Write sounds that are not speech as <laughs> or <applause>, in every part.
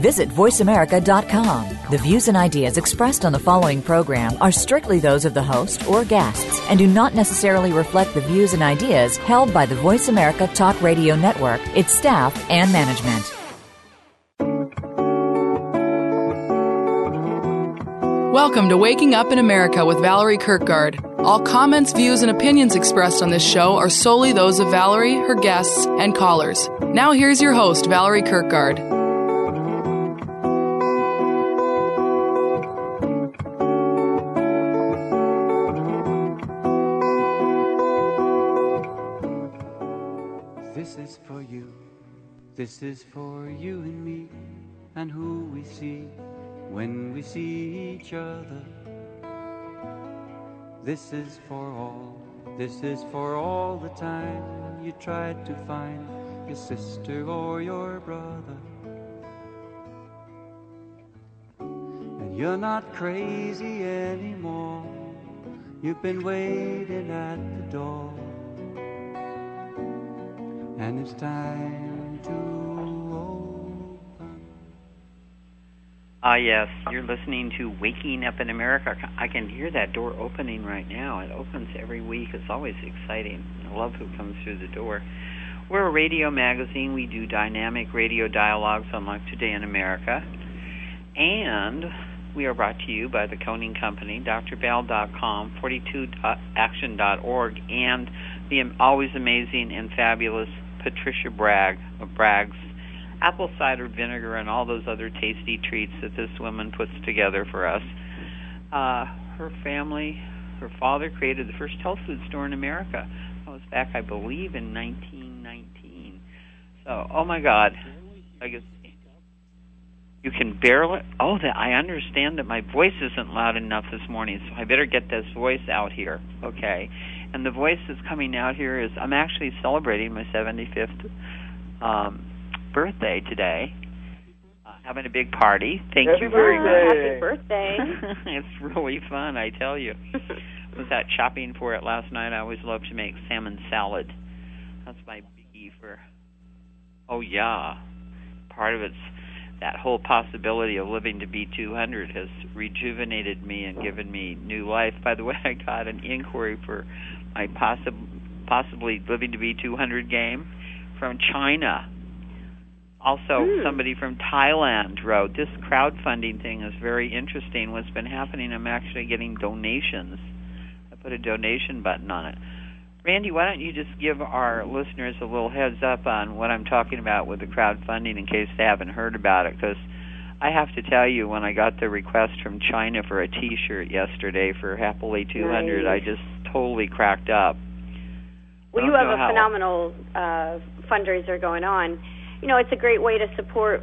Visit VoiceAmerica.com. The views and ideas expressed on the following program are strictly those of the host or guests and do not necessarily reflect the views and ideas held by the Voice America Talk Radio Network, its staff, and management. Welcome to Waking Up in America with Valerie Kirkgaard. All comments, views, and opinions expressed on this show are solely those of Valerie, her guests, and callers. Now, here's your host, Valerie Kirkgaard. This is for you and me, and who we see when we see each other. This is for all, this is for all the time you tried to find your sister or your brother. And you're not crazy anymore, you've been waiting at the door. And it's time Ah, yes, you're listening to Waking Up in America. I can hear that door opening right now. It opens every week. It's always exciting. I love who comes through the door. We're a radio magazine. We do dynamic radio dialogues on Life Today in America. And we are brought to you by the Coning Company, drval.com, 42action.org, and the always amazing and fabulous Patricia Bragg of Bragg's apple cider vinegar and all those other tasty treats that this woman puts together for us. Uh, her family, her father created the first health food store in America. That was back, I believe, in 1919. So, oh my God, I guess you can barely. Oh, that I understand that my voice isn't loud enough this morning, so I better get this voice out here. Okay, and the voice that's coming out here is I'm actually celebrating my 75th um, birthday today. Uh, having a big party. Thank Happy you very birthday. much. Happy birthday. <laughs> it's really fun, I tell you. <laughs> was out shopping for it last night. I always love to make salmon salad. That's my biggie for. Oh yeah, part of it's that whole possibility of living to be 200 has rejuvenated me and given me new life. By the way, <laughs> I got an inquiry for my possi- possibly living to be 200 game from China. Also, Hmm. somebody from Thailand wrote, This crowdfunding thing is very interesting. What's been happening, I'm actually getting donations. I put a donation button on it. Randi, why don't you just give our listeners a little heads up on what I'm talking about with the crowdfunding in case they haven't heard about it? Because I have to tell you, when I got the request from China for a T-shirt yesterday for Happily 200, I just totally cracked up. Well, you have a how- phenomenal uh, fundraiser going on. You know, it's a great way to support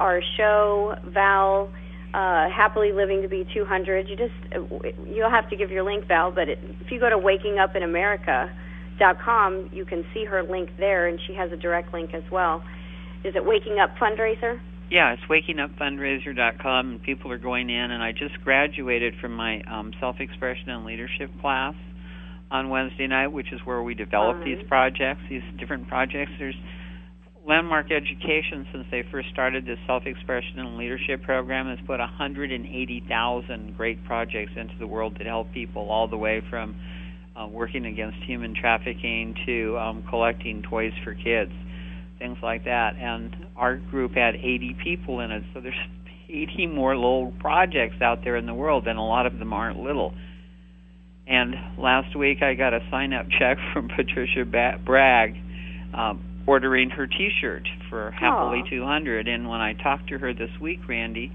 our show, Val. Uh, happily living to be 200. You just uh, you'll have to give your link, Val. But it, if you go to wakingupinamerica.com, you can see her link there, and she has a direct link as well. Is it Waking Up Fundraiser? Yeah, it's wakingupfundraiser.com, and people are going in. And I just graduated from my um, self-expression and leadership class on Wednesday night, which is where we develop Fun. these projects, these different projects. There's Landmark Education, since they first started this self-expression and leadership program, has put 180,000 great projects into the world that help people all the way from uh, working against human trafficking to um, collecting toys for kids things like that. And our group had 80 people in it, so there's <laughs> 80 more little projects out there in the world, and a lot of them aren't little. And last week I got a sign-up check <laughs> from Patricia ba- Bragg, um, ordering her T-shirt for Happily Aw. 200. And when I talked to her this week, Randi,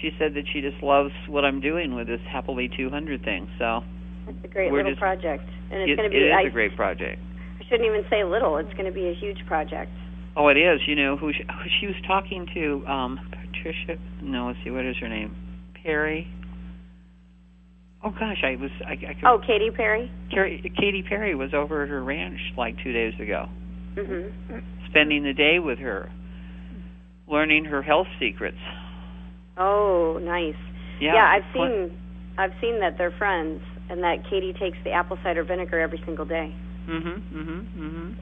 she said that she just loves what I'm doing with this Happily 200 thing. So It's a great little just- project, and it's it, going to be. is I, a great project. I shouldn't even say little. It's going to be a huge project. Oh, it is. You know who she, who she was talking to? Um, Patricia. No, let's see. What is her name? Perry. Oh gosh, I was. I, I could, Oh, Katy Perry. Carrie, Katy Perry was over at her ranch like two days ago, Mm-hmm. spending the day with her. learning her health secrets. Oh, nice. Yeah, yeah I've seen I've seen that they're friends and that Katy takes the apple cider vinegar every single day. Mhm, mhm, mhm.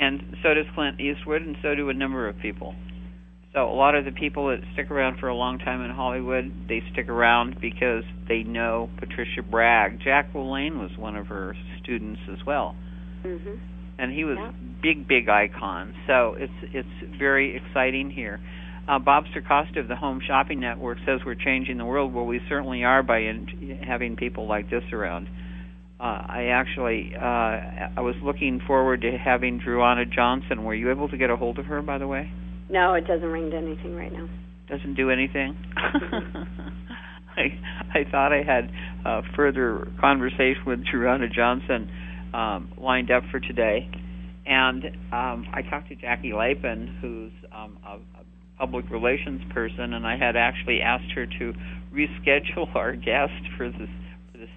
And so does Clint Eastwood, and so do a number of people. So a lot of the people that stick around for a long time in Hollywood, they stick around because they know Patricia Bragg. Jack LaLanne was one of her students as well, Mhm. and he was Yeah. big, big icon. So it's it's very exciting here. Uh, Bob Sarcosta of the Home Shopping Network says we're changing the world. Well, we certainly are by in, having people like this around. Uh, I actually uh, I was looking forward to having Druana Johnson. Were you able to get a hold of her, by the way? No, it doesn't ring to anything right now. Doesn't do anything. <laughs> <laughs> I I thought I had uh, further conversation with Druana Johnson um, lined up for today, and um, I talked to Jackie Lapin, who's um, a, a public relations person, and I had actually asked her to reschedule <laughs> our guest for this for this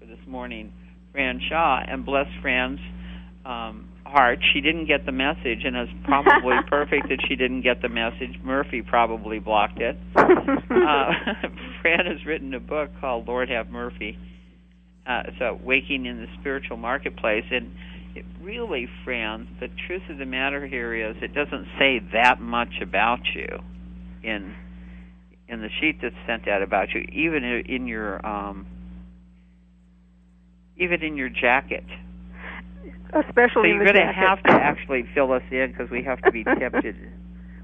for this morning, Fran Shaw, and bless Fran's um, heart, she didn't get the message, and it's probably <laughs> perfect that she didn't get the message. Murphy probably blocked it. <laughs> Uh, <laughs> Fran has written a book called Lord Have Murphy. Uh, so, Waking in the Spiritual Marketplace, and it really, Fran, the truth of the matter here is it doesn't say that much about you in in the sheet that's sent out about you, even in in your um, even in your jacket. especially So you're going to have to <laughs> actually fill us in because we have to be tempted.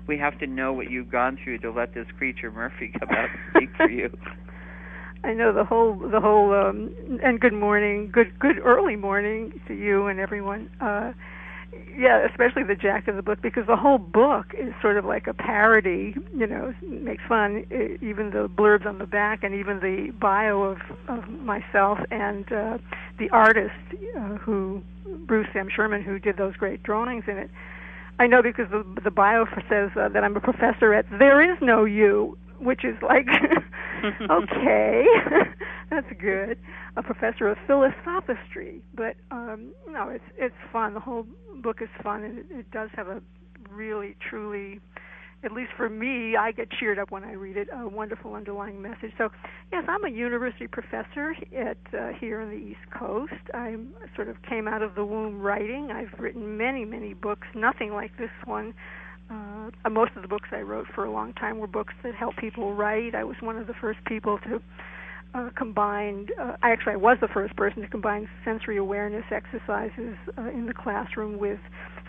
we have to know what you've gone through to let this creature Murphy come out and speak for you. <laughs> I know the whole the whole um and good morning, good good early morning to you and everyone. Uh yeah, especially the Jack of the book because the whole book is sort of like a parody, you know, makes fun even the blurbs on the back and even the bio of of myself and uh the artist uh, who Bruce M Sherman who did those great drawings in it. I know because the the bio says uh, that I'm a professor at There Is No You, which is like <laughs> <laughs> okay, <laughs> that's good. A professor of philosophistry, but um, no, it's it's fun. The whole book is fun, and it, it does have a really, truly, at least for me, I get cheered up when I read it. A wonderful underlying message. So, yes, I'm a university professor at uh, here on the East Coast. I sort of came out of the womb writing. I've written many, many books. Nothing like this one. Uh, most of the books I wrote for a long time were books that help people write. I was one of the first people to uh, combine. Uh, I actually I was the first person to combine sensory awareness exercises uh, in the classroom with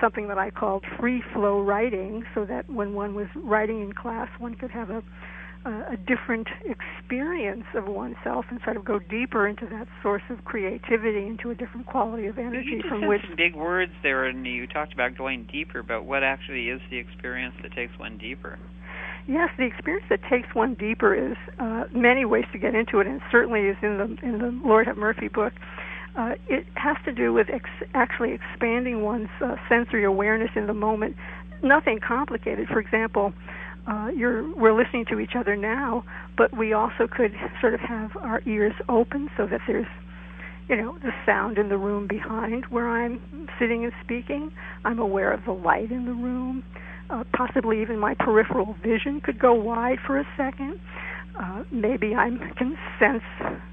something that I called free flow writing, so that when one was writing in class, one could have a a different experience of oneself and sort of go deeper into that source of creativity, into a different quality of energy you just from which some big words there, and you talked about going deeper. But what actually is the experience that takes one deeper? Yes, the experience that takes one deeper is uh, many ways to get into it, and certainly is in the in the Lord Have Murphy book. Uh, it has to do with ex- actually expanding one's uh, sensory awareness in the moment. Nothing complicated. For example, uh, you're we're listening to each other now, but we also could sort of have our ears open so that there's you know the sound in the room behind where I'm sitting and speaking. I'm aware of the light in the room. Uh, possibly even my peripheral vision could go wide for a second. Uh, maybe I can sense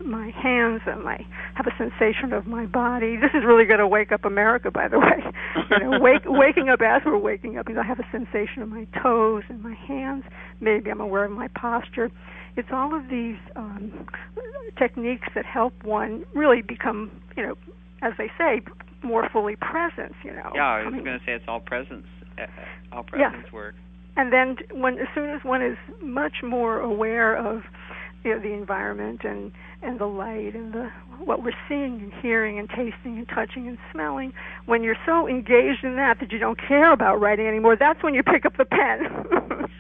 my hands and I have a sensation of my body. This is really going to wake up America, by the way. you know, wake, <laughs> waking up as we're waking up. You know, I have a sensation of my toes and my hands. Maybe I'm aware of my posture. It's all of these um, techniques that help one really become, you know, as they say, more fully present. You know. Yeah, I was going to say it's all presence, uh, uh, all Yeah. presence work. And then when as soon as one is much more aware of you know the environment and and the light and the what we're seeing and hearing and tasting and touching and smelling when you're so engaged in that that you don't care about writing anymore that's when you pick up the pen. <laughs>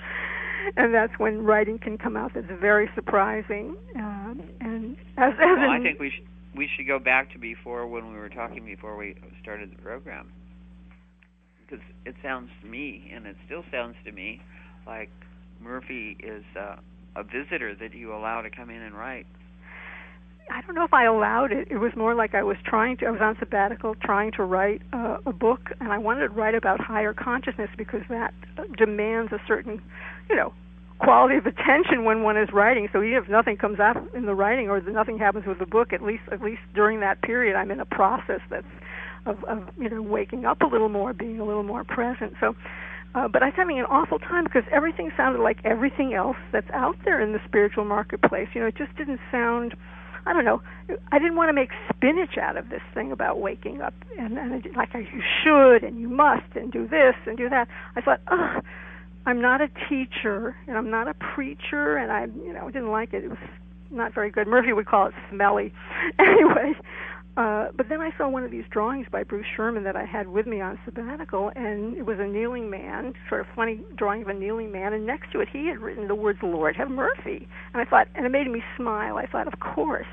And that's when writing can come out that's very surprising uh, and as, as Well, I think we should we should go back to before when we were talking before we started the program because it sounds to me, and it still sounds to me, like Murphy is uh, a visitor that you allow to come in and write. I don't know if I allowed it. It was more like I was trying to. I was on sabbatical, trying to write uh, a book, and I wanted to write about higher consciousness because that demands a certain, you know, quality of attention when one is writing. So even if nothing comes out in the writing or nothing happens with the book, at least at least during that period, I'm in a process that's of, of you know waking up a little more, being a little more present. So uh, but I was having an awful time because everything sounded like everything else that's out there in the spiritual marketplace. You know, it just didn't sound. I don't know. I didn't want to make spinach out of this thing about waking up and, and it, like you should and you must and do this and do that. I thought, ugh, I'm not a teacher and I'm not a preacher and I, you know, didn't like it. It was not very good. Murphy would call it smelly. <laughs> anyway, uh, but then I saw one of these drawings by Bruce Sherman that I had with me on sabbatical, and it was a kneeling man, sort of funny drawing of a kneeling man, and next to it he had written the words "Lord have mercy," and I thought, and it made me smile. I thought, of course,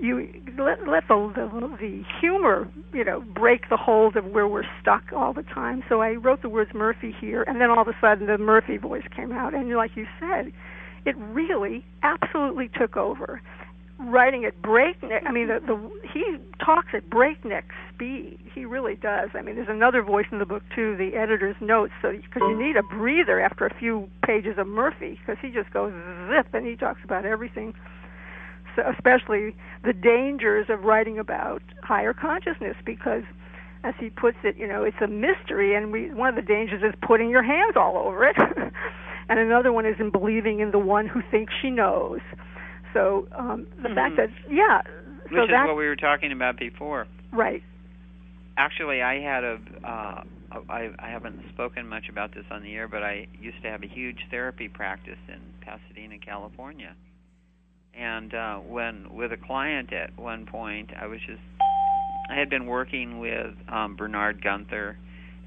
you let let the, the the humor, you know, break the hold of where we're stuck all the time. So I wrote the words Murphy here, and then all of a sudden the Murphy voice came out, and like you said, it really absolutely took over writing at breakneck. I mean, the, the he talks at breakneck speed. He really does. I mean, there's another voice in the book too, the editor's notes, so because you need a breather after a few pages of Murphy, because he just goes zip and he talks about everything. So especially the dangers of writing about higher consciousness, because as he puts it, you know, it's a mystery, and we one of the dangers is putting your hands all over it, <laughs> and another one is in believing in the one who thinks she knows so um, the mm-hmm. fact that yeah, which so is what we were talking about before. Right. Actually, I had a. Uh, I, I haven't spoken much about this on the air, but I used to have a huge therapy practice in Pasadena, California. And uh, when with a client at one point, I was just I had been working with um, Bernard Gunther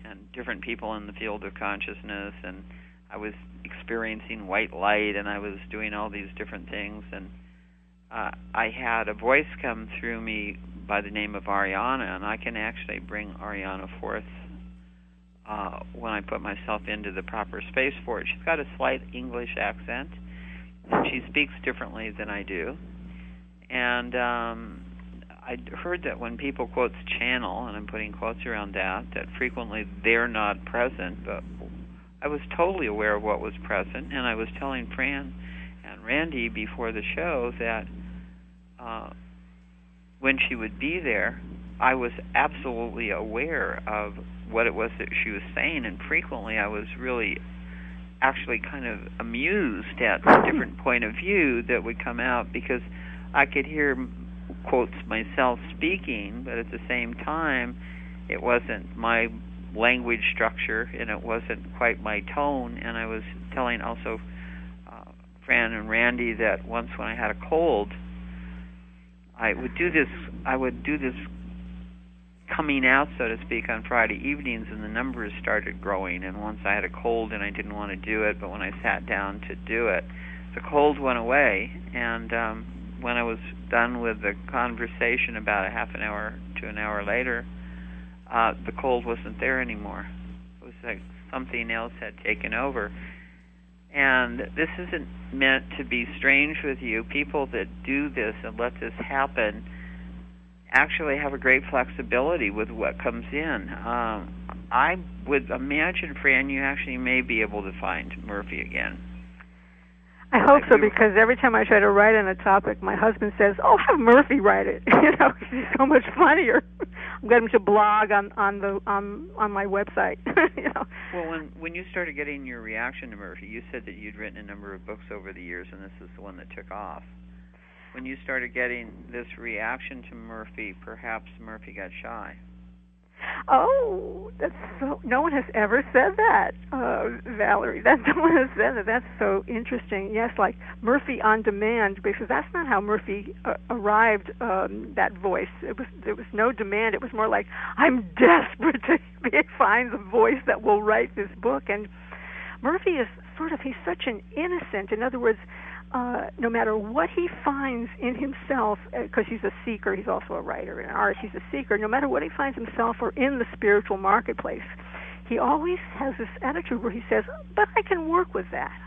and different people in the field of consciousness, and I was experiencing white light and I was doing all these different things and uh, I had a voice come through me by the name of Ariana and I can actually bring Ariana forth uh, when I put myself into the proper space for it. She's got a slight English accent and she speaks differently than I do. And um, I heard that when people quotes channel, and I'm putting quotes around that, that frequently they're not present, but I was totally aware of what was present, and I was telling Fran and Randi before the show that uh, when she would be there, I was absolutely aware of what it was that she was saying, and frequently I was really actually kind of amused at the different <laughs> point of view that would come out because I could hear quotes myself speaking, but at the same time, it wasn't my language structure, and it wasn't quite my tone. And I was telling also uh, Fran and Randi that once when I had a cold, I would do this. I would do this coming out, so to speak, on Friday evenings, and the numbers started growing. And once I had a cold, and I didn't want to do it, but when I sat down to do it, the cold went away. And um, when I was done with the conversation, about a half an hour to an hour later, uh, the cold wasn't there anymore. It was like something else had taken over. And this isn't meant to be strange with you. People that do this and let this happen actually have a great flexibility with what comes in. Um, I would imagine, Fran, you actually may be able to find Murphy again. I hope so because every time I try to write on a topic, my husband says, "Oh, have Murphy write it." <laughs> you know, he's so much funnier. <laughs> I'm getting him to blog on on the on on my website. <laughs> you know. Well, when when you started getting your reaction to Murphy, you said that you'd written a number of books over the years, and this is the one that took off. When you started getting this reaction to Murphy, perhaps Murphy got shy. Oh, that's so. No one has ever said that, uh, Valerie. That <laughs> no one has said that. That's so interesting. Yes, like Murphy on demand, because that's not how Murphy uh, arrived. Um, that voice. It was there was no demand. It was more like I'm desperate to <laughs> find the voice that will write this book. And Murphy is sort of he's such an innocent. In other words, uh, no matter what he finds in himself, because uh, he's a seeker, he's also a writer and an artist, he's a seeker, no matter what he finds himself or in the spiritual marketplace, he always has this attitude where he says, But I can work with that.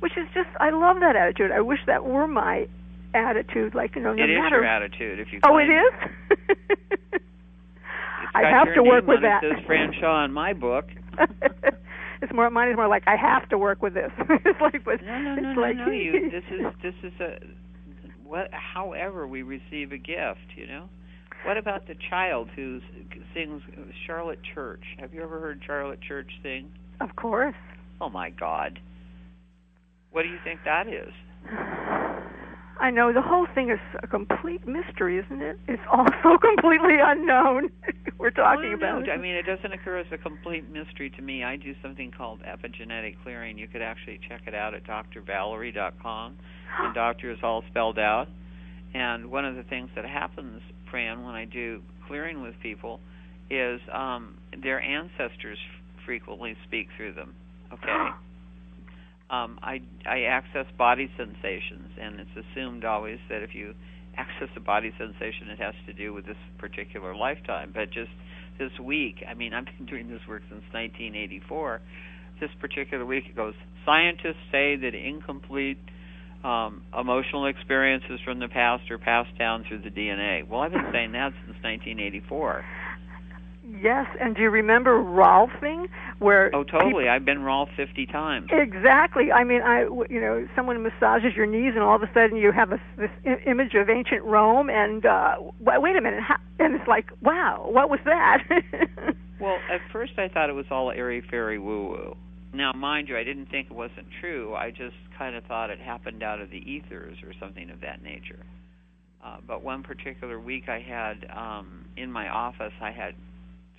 Which is just, I love that attitude. I wish that were my attitude, like you know, no it is matter. your attitude if you. oh, it is. <laughs> I have to work with that. It says Fran Shaw in my book. <laughs> it's more mine is more like I have to work with this. <laughs> it's like but No, no, no, it's no, like, no. You. This <laughs> is this is a. What? However, we receive a gift. You know. What about the child who sings Charlotte Church? Have you ever heard Charlotte Church sing? Of course. Oh my God. What do you think that is? <sighs> <laughs> I know the whole thing is a complete mystery, isn't it? It's all <laughs> so completely unknown. <laughs> We're talking Well, about. no. I mean, it doesn't occur as a complete mystery to me. I do something called epigenetic clearing. You could actually check it out at drvalerie.com, <gasps> and doctor is all spelled out. And one of the things that happens, Fran, when I do clearing with people, is um, their ancestors frequently speak through them. Okay. <gasps> <laughs> um, I I access body sensations, and it's assumed always that if you access a body sensation, it has to do with this particular lifetime. But just this week, I mean, I've been doing this work since 1984. This particular week, it goes. Scientists say that incomplete um, emotional experiences from the past are passed down through the DNA. Well, I've been saying that since 1984. Yes, and do you remember Rolfing, where? Oh, totally. I've been Rolf 50 times. Exactly. I mean, I you know, someone massages your knees, and all of a sudden you have a, this image of ancient Rome, and uh, wait a minute, how, and it's like, wow, what was that? <laughs> Well, at first I thought it was all airy fairy woo woo. Now, mind you, I didn't think it wasn't true. I just kind of thought it happened out of the ethers or something of that nature. Uh, but one particular week, I had um, in my office, I had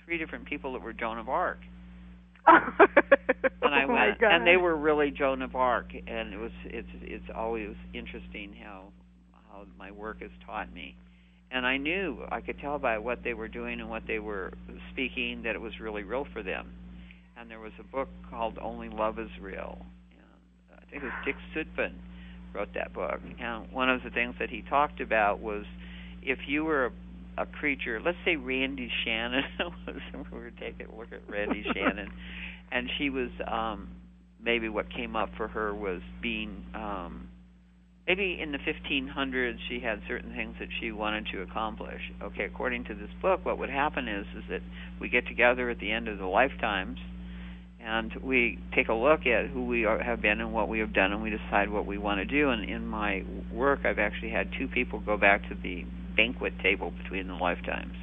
three different people that were Joan of Arc, <laughs> oh and I oh went, God. and they were really Joan of Arc, and it was it's it's always interesting how how my work has taught me. And I knew I could tell by what they were doing and what they were speaking that it was really real for them. And there was a book called Only Love Is Real. And I think it was Dick Sutphin wrote that book. And one of the things that he talked about was if you were a, a creature, let's say Randi Shannon <laughs> we were taking a look at Randi <laughs> Shannon, and she was um, maybe what came up for her was being um, maybe in the 1500s she had certain things that she wanted to accomplish. Okay, according to this book, what would happen is is that we get together at the end of the lifetimes and we take a look at who we are, have been and what we have done, and we decide what we want to do. And in my work, I've actually had two people go back to the banquet table between the lifetimes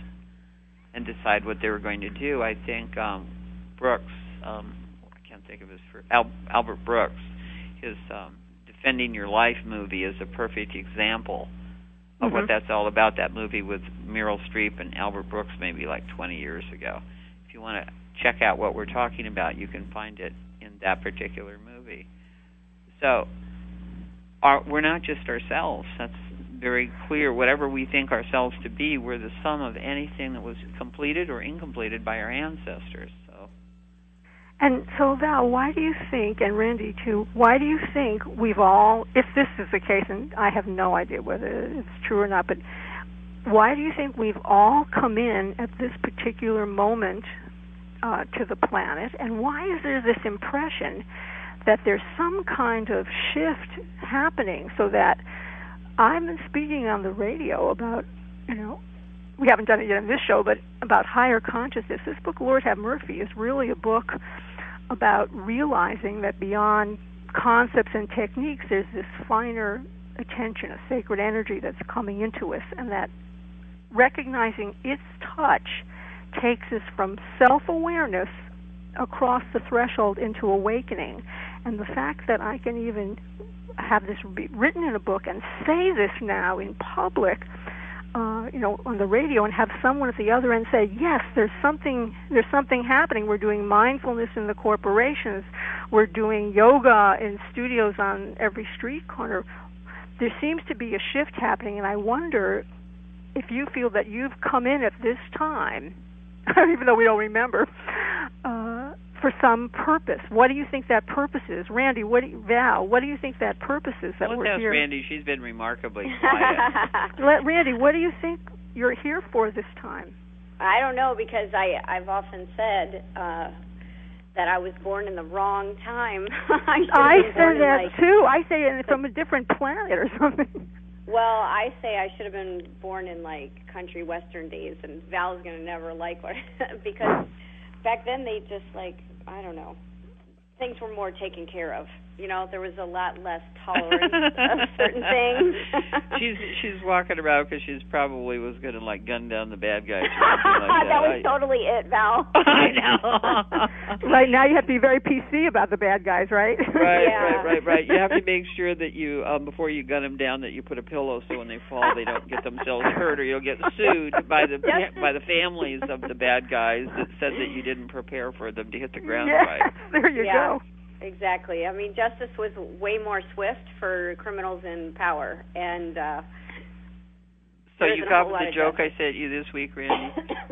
and decide what they were going to do. I think um, Brooks, um, I can't think of his first, Al, Albert Brooks, his um, Defending Your Life movie is a perfect example of what Mhm. that's all about. That movie with Meryl Streep and Albert Brooks, maybe like 20 years ago. If you want to check out what we're talking about, you can find it in that particular movie. So, our, we're not just ourselves. That's very clear. Whatever we think ourselves to be, we're the sum of anything that was completed or incompleted by our ancestors. So, And so, Val, why do you think, and Randi too, why do you think we've all, if this is the case, and I have no idea whether it's true or not, but why do you think we've all come in at this particular moment uh, to the planet, and why is there this impression that there's some kind of shift happening so that I've been speaking on the radio about, you know, we haven't done it yet in this show, but about higher consciousness. This book, Lord Have Mercy, is really a book about realizing that beyond concepts and techniques, there's this finer attention, a sacred energy that's coming into us, and that recognizing its touch takes us from self awareness across the threshold into awakening. And the fact that I can even have this be written in a book and say this now in public, uh, you know, on the radio, and have someone at the other end say, "Yes, there's something. There's something happening. We're doing mindfulness in the corporations. We're doing yoga in studios on every street corner." There seems to be a shift happening, and I wonder if you feel that you've come in at this time, <laughs> even though we don't remember, uh, for some purpose. What do you think that purpose is, Randi? What do you, Val? What do you think that purpose is that let's we're ask here? Randi. She's been remarkably <laughs> quiet. Let, Randi, what do you think you're here for this time? I don't know because I I've often said uh that I was born in the wrong time. <laughs> I, should I say that like, too. I say it from a different planet or <laughs> something. Well, I say I should have been born in like country western days, and Val's gonna never like what because back then they just like I don't know, things were more taken care of. You know, there was a lot less <laughs> tolerance of certain things. <laughs> she's she's walking around because she's probably was going to like gun down the bad guys <laughs> like that. that was totally it, Val. I know. right now, you have to be very PC about the bad guys, right? Right, Yeah. right, right, right. You have to make sure that you, um, before you gun them down, that you put a pillow so when they fall, they don't get themselves hurt, or you'll get sued by the Yes. by the families of the bad guys that said that you didn't prepare for them to hit the ground yes, right. there you Yeah. go. Exactly. I mean, justice was way more swift for criminals in power, and uh So you isn't a whole covered lot the joke I sent you this week, Randi. <coughs>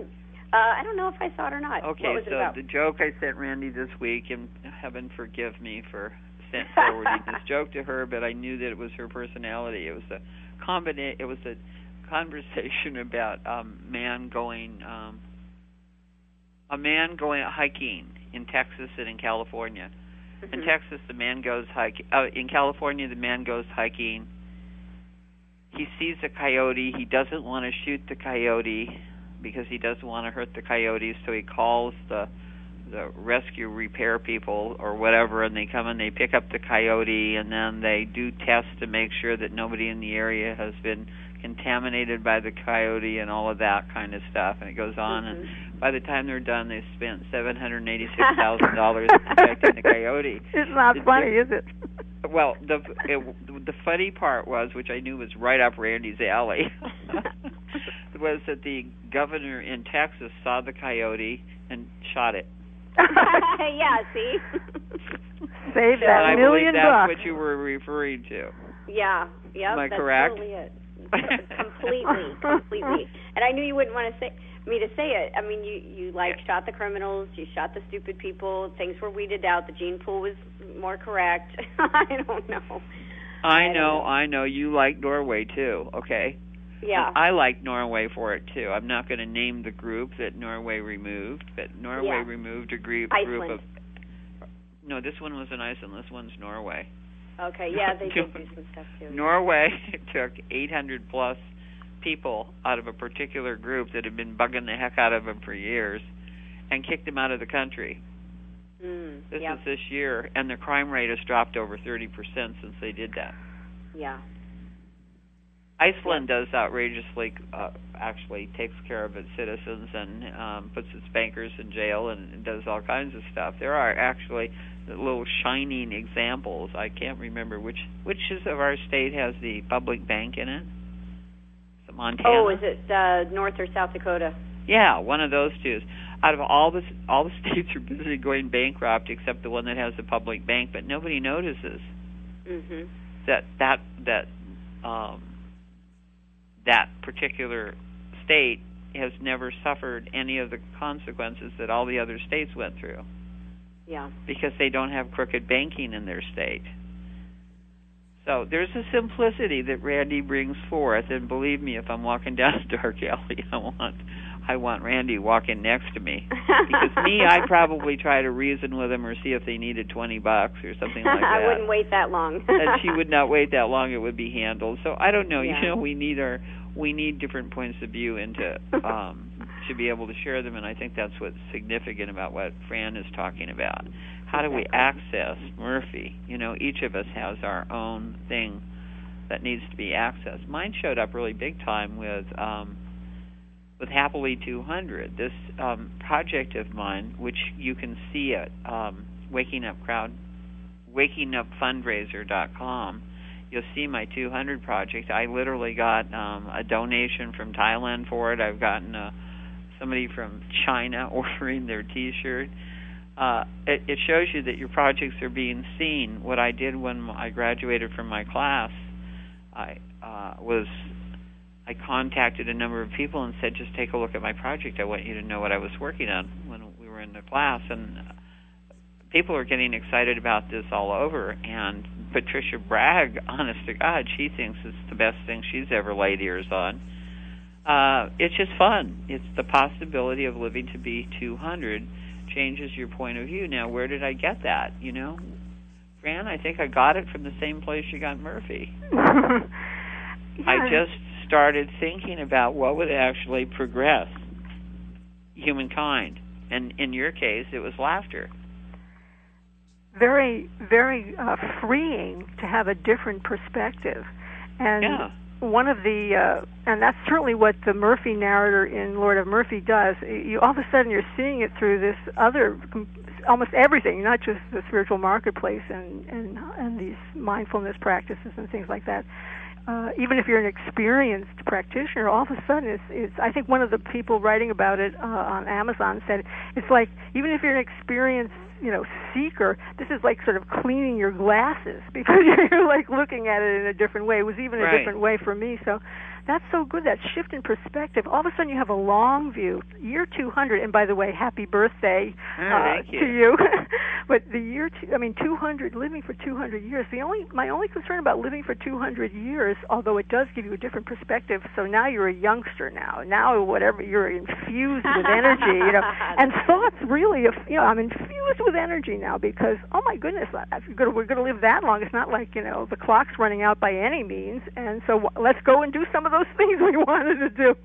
uh I don't know if I saw it or not. Okay, what was it so the joke I sent Randi this week, and heaven forgive me for <laughs> sent forwarding this joke to her, but I knew that it was her personality. It was a combina- It was a conversation <laughs> about um man going um a man going hiking in Texas and in California. In Mhm. Texas, the man goes hiking. Uh, in California, the man goes hiking. He sees a coyote. He doesn't want to shoot the coyote because he doesn't want to hurt the coyote. So he calls the the rescue repair people or whatever, and they come and they pick up the coyote, and then they do tests to make sure that nobody in the area has been contaminated by the coyote and all of that kind of stuff. And it goes on, and Mhm. By the time they're done, they've spent seven hundred eighty-six thousand dollars protecting the coyote. <laughs> It's not The- funny, is it? <laughs> Well, the it, the funny part was, which I knew was right up Randi's alley, <laughs> was that the governor in Texas saw the coyote and shot it. yeah, see? Save and that I million believe that's bucks. what you were referring to. yeah, yep, Am I that's correct? totally it. completely, completely. And I knew you wouldn't want to say me to say it. I mean, you you like shot the criminals, you shot the stupid people. Things were weeded out. The gene pool was more correct. <laughs> I don't know. I know. I know. You like Norway too, okay? Yeah. And I like Norway for it too. I'm not going to name the group that Norway removed, but Norway Yeah. removed a group group Iceland. of. No, this one was in Iceland. This one's Norway. Okay. <laughs> Yeah, they did do some stuff too. Norway <laughs> took 800 plus people out of a particular group that had been bugging the heck out of them for years, and kicked them out of the country. Mm, This yeah. is this year, and the crime rate has dropped over 30% since they did that. Yeah. Iceland does outrageously, uh, actually takes care of its citizens and um, puts its bankers in jail and does all kinds of stuff. There are actually little shining examples. I can't remember which which is of our state has the public bank in it. Montana? Oh, is it uh, North or South Dakota? Yeah, one of those two. Out of all the all the <laughs> states are busy going bankrupt except the one that has a public bank, but nobody notices Mhm. that that that um, that particular state has never suffered any of the consequences that all the other states went through Yeah. because they don't have crooked banking in their state. So there's a simplicity that Randi brings forth, and believe me, if I'm walking down a dark alley, <laughs> I want I want Randi walking next to me. Because me, I'd <laughs> probably try to reason with him or see if they needed twenty bucks or something like <laughs> that. I wouldn't wait that long. and she would not wait that long; it would be handled. So I don't know. Yeah. You know, we need our we need different points of view into um, to be able to share them, and I think that's what's significant about what Fran is talking about. How do we access Murphy? You know, each of us has our own thing that needs to be accessed. Mine showed up really big time with um, with Happily 200. This um, project of mine, which you can see at um, Waking Up Crowd, WakingUpFundraiser.com. You'll see my 200 project. I literally got um, a donation from Thailand for it. I've gotten uh, somebody from China <laughs> ordering their T-shirt. Uh, it, it shows you that your projects are being seen. What I did when I graduated from my class, I uh, was I contacted a number of people and said, just take a look at my project. I want you to know what I was working on when we were in the class. And people are getting excited about this all over. And Patricia Bragg, <laughs> honest to God, she thinks it's the best thing she's ever laid ears on. Uh, it's just fun. It's the possibility of living to be 200 changes your point of view. Now, where did I get that? You know, Fran, I think I got it from the same place you got Murphy. <laughs> I just started thinking about what would actually progress humankind. And in your case, it was laughter. Very, very uh, freeing to have a different perspective. And yeah. One of the, uh, and that's certainly what the Murphy narrator in Lord Have Murphy does. You all of a sudden you're seeing it through this other, almost everything, not just the spiritual marketplace and and and these mindfulness practices and things like that uh, even if you're an experienced practitioner, all of a sudden it's, it's I think one of the people writing about it uh, on Amazon said it's like even if you're an experienced you know seeker, this is like sort of cleaning your glasses <laughs> because you're like looking at it in a different way. It was even right. a different way for me. So that's so good. That shift in perspective. All of a sudden, you have a long view. Year 200, and by the way, happy birthday oh, uh, you. to you. <laughs> but the year, two, I mean, 200, living for 200 years. The only, my only concern about living for 200 years, although it does give you a different perspective. So now you're a youngster. Now, now whatever you're infused with energy, you know, <laughs> and thoughts really, you know, I'm infused with energy now because, oh my goodness, we're going to live that long. It's not like you know the clock's running out by any means, and so let's go and do some of those those <laughs> things we wanted to do.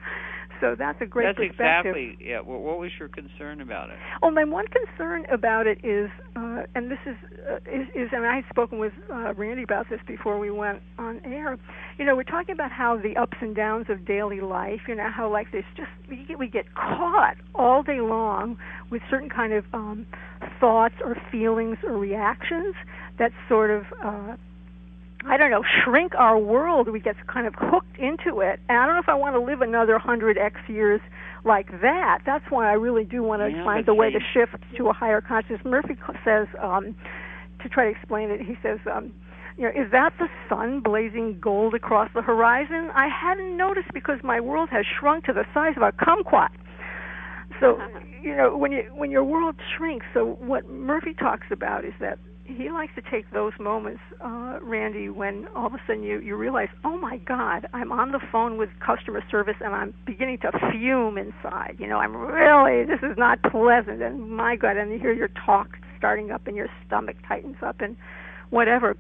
So that's a great that's perspective. exactly yeah. Well, what was your concern about it? Well, my one concern about it is, uh, and this is, uh, is, is, and I had spoken with uh, Randi about this before we went on air. You know, we're talking about how the ups and downs of daily life. You know, how like this just we get, we get caught all day long with certain kind of um, thoughts or feelings or reactions that sort of. Uh, I don't know, shrink our world. We get kind of hooked into it. And I don't know if I want to live another 100 X years like that. That's why I really do want to yeah, find the way to shift to a higher consciousness. Murphy says, um, to try to explain it, he says, um, you know, is that the sun blazing gold across the horizon? I hadn't noticed because my world has shrunk to the size of a kumquat. So, you know, when you when your world shrinks, so what Murphy talks about is that he likes to take those moments, uh, Randi, when all of a sudden you, you realize, oh my God, I'm on the phone with customer service and I'm beginning to fume inside. You know, I'm really, this is not pleasant. And my God, and you hear your talk starting up and your stomach tightens up and whatever.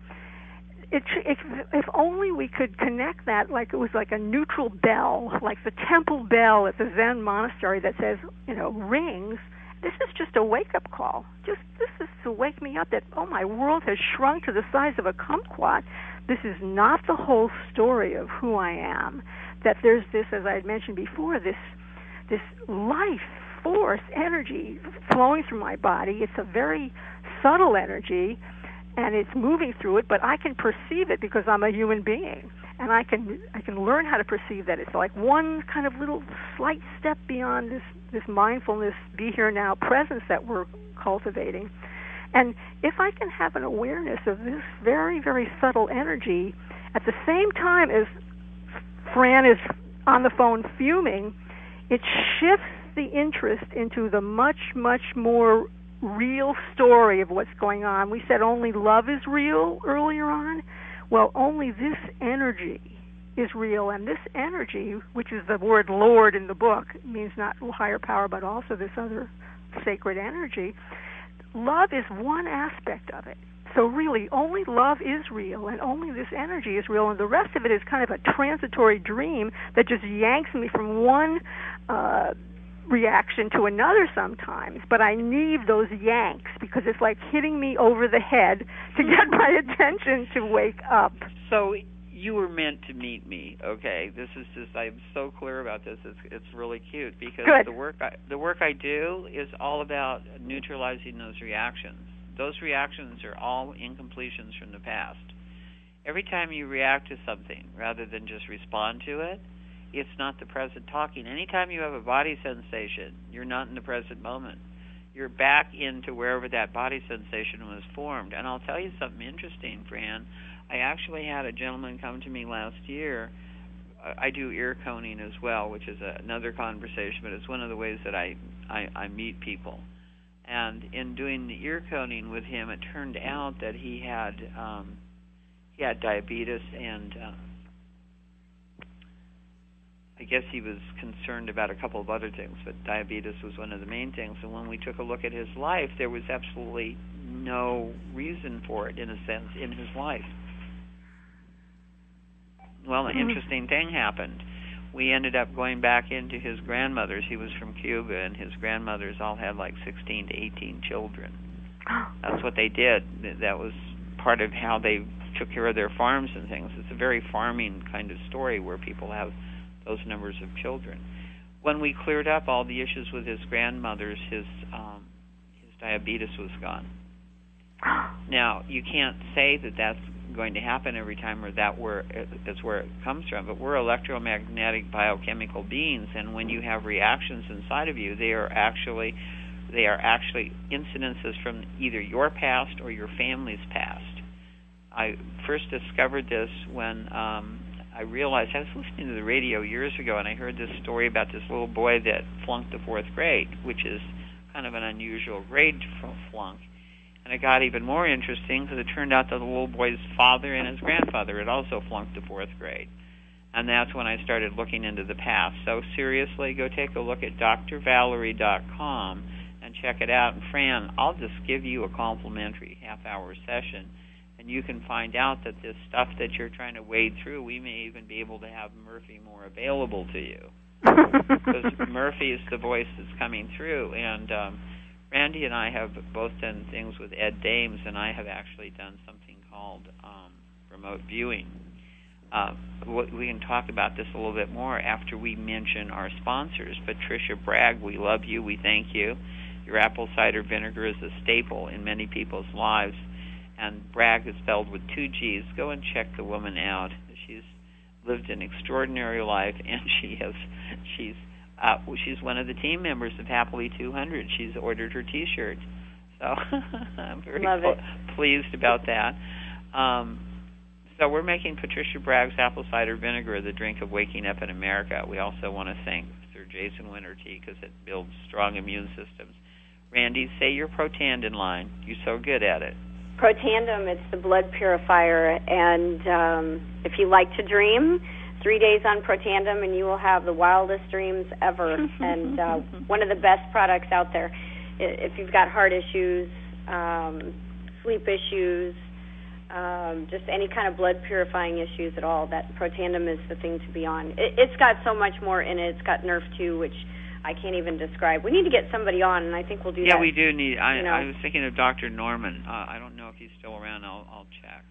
It, if, if only we could connect that like it was like a neutral bell, like the temple bell at the Zen monastery that says, you know, rings this is just a wake up call. Just this is to wake me up that oh my world has shrunk to the size of a kumquat. This is not the whole story of who I am. That there's this, as I had mentioned before, this this life force energy flowing through my body. It's a very subtle energy and it's moving through it, but I can perceive it because I'm a human being and I can I can learn how to perceive that. It's like one kind of little slight step beyond this this mindfulness, be here now presence that we're cultivating. And if I can have an awareness of this very very subtle energy at the same time as Fran is on the phone fuming, it shifts the interest into the much much more real story of what's going on. We said only love is real earlier on well, only this energy is real, and this energy, which is the word Lord in the book, means not higher power, but also this other sacred energy. Love is one aspect of it. So really, only love is real, and only this energy is real, and the rest of it is kind of a transitory dream that just yanks me from one uh, reaction to another sometimes, but I need those yanks because it's like hitting me over the head to mm-hmm. get my <laughs> attention to wake up. So you were meant to meet me. Okay, this is just I'm so clear about this. It's it's really cute because Good. the work I, the work I do is all about neutralizing those reactions. Those reactions are all incompletions from the past. Every time you react to something rather than just respond to it, it's not the present talking. Anytime you have a body sensation, you're not in the present moment. You're back into wherever that body sensation was formed. And I'll tell you something interesting, Fran. I actually had a gentleman come to me last year. I do ear coning as well, which is another conversation, but it's one of the ways that I, I, I meet people. And in doing the ear coning with him, it turned out that he had um, he had diabetes and uh, I guess he was concerned about a couple of other things, but diabetes was one of the main things. And when we took a look at his life, there was absolutely no reason for it, in a sense, in his life. Well, an mm-hmm. interesting thing happened. We ended up going back into his grandmother's. He was from Cuba, and his grandmothers all had like 16 to 18 children. <gasps> That's what they did. That was part of how they took care of their farms and things. It's a very farming kind of story where people have those numbers of children. When we cleared up all the issues with his grandmothers, his um, his diabetes was gone. Now you can't say that that's going to happen every time, or that where is where it comes from. But we're electromagnetic biochemical beings, and when you have reactions inside of you, they are actually they are actually incidences from either your past or your family's past. I first discovered this when um, I realized I was listening to the radio years ago, and I heard this story about this little boy that flunked the fourth grade, which is kind of an unusual grade to flunk. And it got even more interesting because it turned out that the little boy's father and his grandfather had also flunked the fourth grade. And that's when I started looking into the past. So seriously, go take a look at drvalerie.com and check it out. And Fran, I'll just give you a complimentary half-hour session, and you can find out that this stuff that you're trying to wade through, we may even be able to have Murphy more available to you. <laughs> because Murphy is the voice that's coming through, and um, Randi and I have both done things with Ed Dames, and I have actually done something called um, remote viewing. Uh, we can talk about this a little bit more after we mention our sponsors. Patricia Bragg, we love you. We thank you. Your apple cider vinegar is a staple in many people's lives, and Bragg is spelled with two G's. Go and check the woman out. She's lived an extraordinary life, <laughs> and she has she's uh, she's one of the team members of Happily 200. She's ordered her T-shirt, so <laughs> I'm very Love pleased about that. Um, so we're making Patricia Bragg's apple cider vinegar the drink of waking up in America. We also want to thank Sir Jason Winter Tea because it builds strong immune systems. Randi, say your Protandim line. You're so good at it. Protandim, it's the blood purifier, and um, if you like to dream, three days on Protandim, and you will have the wildest dreams ever. <laughs> and uh, one of the best products out there. If you've got heart issues, um, sleep issues, um, just any kind of blood purifying issues at all, that Protandim is the thing to be on. It, it's got so much more in it. It's got Nerf 2, which I can't even describe. We need to get somebody on, and I think we'll do yeah, that. we do need. I, you know. I was thinking of Dr. Norman. Uh, I don't know if he's still around. I'll, I'll check.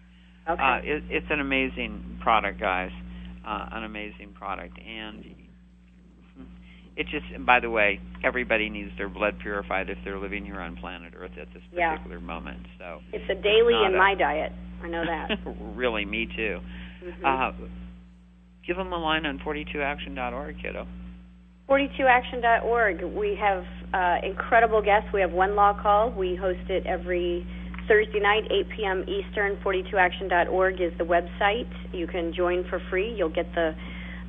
Okay. Uh, it, it's an amazing product, guys. Uh, an amazing product, and it just. By the way, everybody needs their blood purified if they're living here on planet Earth at this Yeah. particular moment. So it's a daily in a- my diet. I know that. <laughs> really, me too. Mhm. Uh, give them a line on 42action.org, kiddo. 42action.org. We have uh, incredible guests. We have one law call. We host it every Thursday night, 8 p.m. Eastern. 42action.org is the website. You can join for free. You'll get the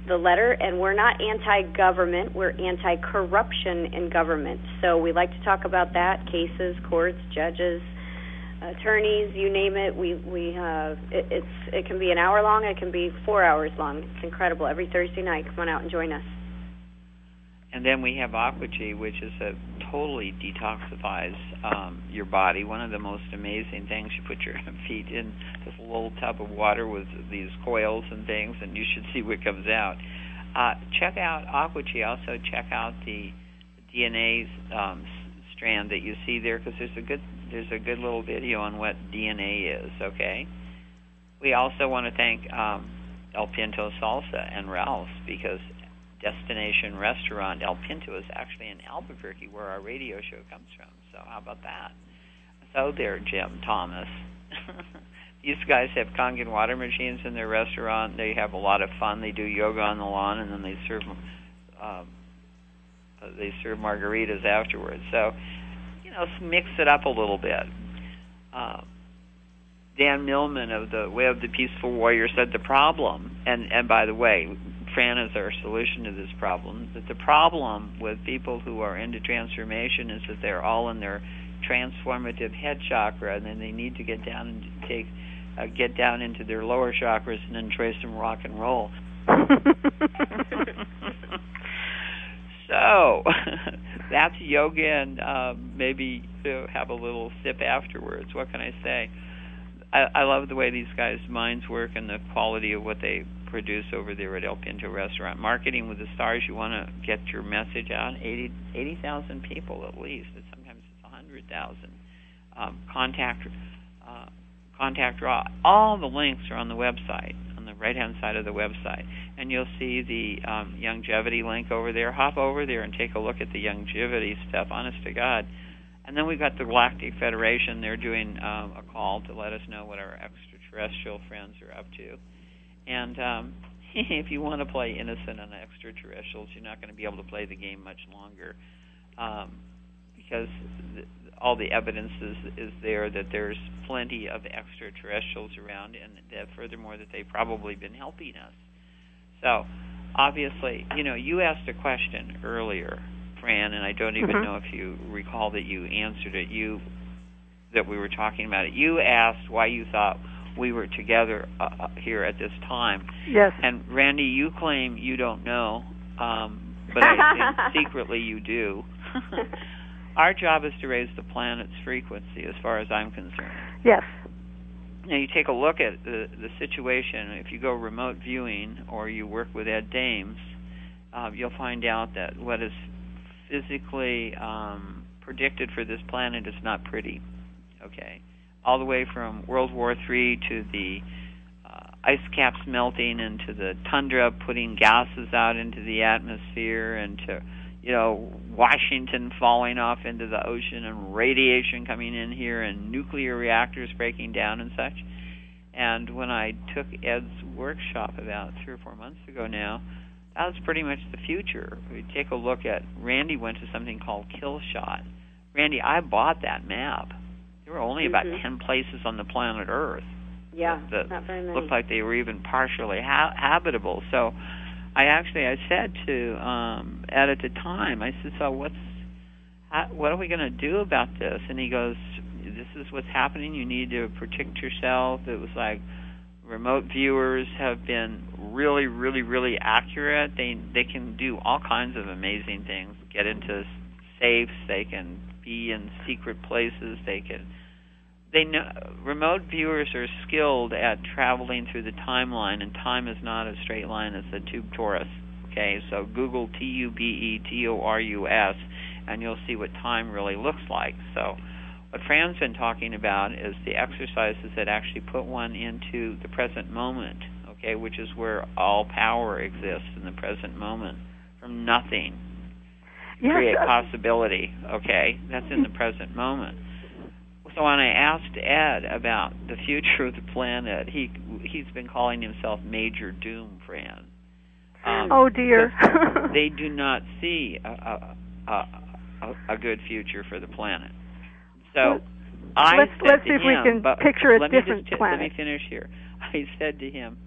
the letter. And we're not anti-government. We're anti-corruption in government. So we like to talk about that: cases, courts, judges, attorneys, you name it. We we uh, it, it's it can be an hour long. It can be four hours long. It's incredible. Every Thursday night, come on out and join us. And then we have Aquachi, which is a totally detoxifies um, your body. One of the most amazing things. You put your <laughs> feet in this little tub of water with these coils and things, and you should see what comes out. Uh, check out Aquachi. Also, check out the DNA um, strand that you see there, because there's a good there's a good little video on what DNA is. Okay. We also want to thank um, El Pinto Salsa and Ralph's because destination restaurant El Pinto is actually in Albuquerque, where our radio show comes from. So how about that? So there, Jim Thomas. <laughs> These guys have Kangen water machines in their restaurant. They have a lot of fun. They do yoga on the lawn, and then they serve um, they serve margaritas afterwards. So you know, mix it up a little bit. Uh, Dan Millman of the Way of the Peaceful Warrior said the problem, and and by the way, Fran is our solution to this problem. That the problem with people who are into transformation is that they're all in their transformative head chakra, and then they need to get down and take uh, get down into their lower chakras and then try some rock and roll. <laughs> so <laughs> that's yoga, and uh, maybe uh, have a little sip afterwards. What can I say? I, I love the way these guys' minds work and the quality of what they produce over there at El Pinto Restaurant. Marketing with the Stars, you want to get your message out. 80,000 80, people at least. Sometimes it's 100,000. Um, contact uh, contact Raw. All the links are on the website, on the right hand side of the website. And you'll see the um, Youngevity link over there. Hop over there and take a look at the longevity stuff, honest to God. And then we've got the Galactic Federation. They're doing um, a call to let us know what our extraterrestrial friends are up to. And um, <laughs> if you want to play innocent on extraterrestrials, you're not going to be able to play the game much longer um, because the, all the evidence is, is there that there's plenty of extraterrestrials around, and that furthermore that they've probably been helping us. So, obviously, you know, you asked a question earlier, Fran, and I don't even Mhm. know if you recall that you answered it. You that we were talking about it. You asked why you thought we were together uh, uh, here at this time, Yes. and Randi, you claim you don't know, um, but I think <laughs> secretly you do. <laughs> Our job is to raise the planet's frequency, as far as I'm concerned. yes. Now, you take a look at the the situation. If you go remote viewing or you work with Ed Dames, uh, you'll find out that what is physically um, predicted for this planet is not pretty. Okay, all the way from World War III to the uh, ice caps melting into the tundra, putting gases out into the atmosphere, and to you know Washington falling off into the ocean and radiation coming in here and nuclear reactors breaking down and such. And when I took Ed's workshop about three or four months ago now, that was pretty much the future. We take a look at Randi went to something called Killshot. Randi, I bought that map. There were only about Mhm. ten places on the planet Earth yeah, that not very many. looked like they were even partially ha- habitable. So I actually I said to um Ed at the time, I said, "So what's how, what are we going to do about this?" And he goes, "This is what's happening. You need to protect yourself." It was like remote viewers have been really really really accurate. They they can do all kinds of amazing things. Get into safes, they can be in secret places, they can they know remote viewers are skilled at traveling through the timeline and time is not a straight line it's a tube torus okay? So google t u b e t o r u s and you'll see what time really looks like. So what fran's been talking about is the exercises that actually put one into the present moment okay? Which is where all power exists in the present moment from nothing Yes. create possibility. Okay, that's in the present moment. So when I asked Ed about the future of the planet, he he's been calling himself Major Doom, Fran. Um, oh dear. <laughs> they do not see a, a, a, a, good future for the planet. So Well, I let's- said let's to see if we can picture a let different me just, planet. Let me finish here. <laughs> I said to him,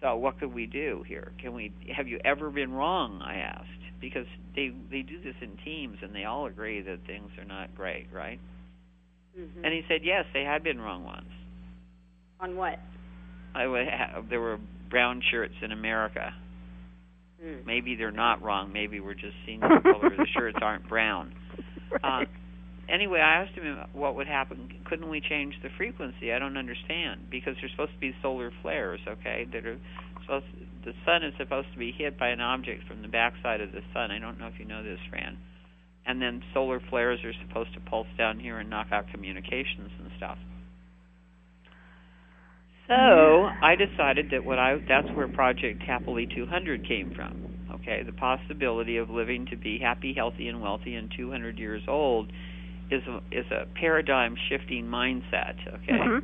"So what could we do here? Can we? Have you ever been wrong?" I asked because they they do this in teams and they all agree that things are not great, right? Mhm. And he said, "Yes, they had been wrong once. On what? I would have, there were brown shirts in America. Mm. Maybe they're not wrong. Maybe we're just seeing <laughs> the color of the shirts aren't brown." Right. Anyway, I asked him what would happen. Couldn't we change the frequency? I don't understand because there's supposed to be solar flares, okay? That are supposed. The sun is supposed to be hit by an object from the backside of the sun. I don't know if you know this, Fran. And then solar flares are supposed to pulse down here and knock out communications and stuff. So I decided that what I that's where Project Happily 200 came from. Okay, the possibility of living to be happy, healthy, and wealthy and 200 years old is a, is a paradigm shifting mindset. Okay, Mhm.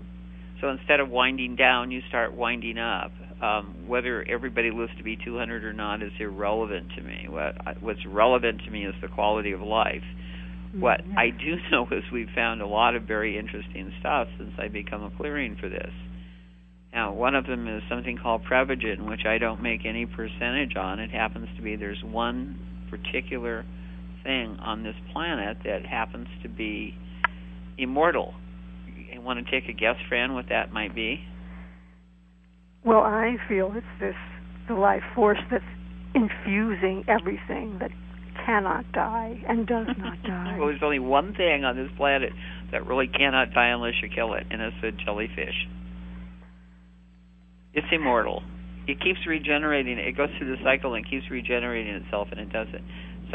so instead of winding down, you start winding up. Um, whether everybody lives to be 200 or not is irrelevant to me. What what's relevant to me is the quality of life. What Mhm. I do <laughs> know is we've found a lot of very interesting stuff since I become a clearing for this. Now, one of them is something called Prevagen, which I don't make any percentage on. It happens to be there's one particular thing on this planet that happens to be immortal. You want to take a guess, Fran, what that might be? Well, I feel it's this the life force that's infusing everything that cannot die and does not <laughs> die. well, there's only one thing on this planet that really cannot die unless you kill it, and it's a jellyfish. It's immortal. it keeps regenerating. It goes through the cycle and keeps regenerating itself, and it does it.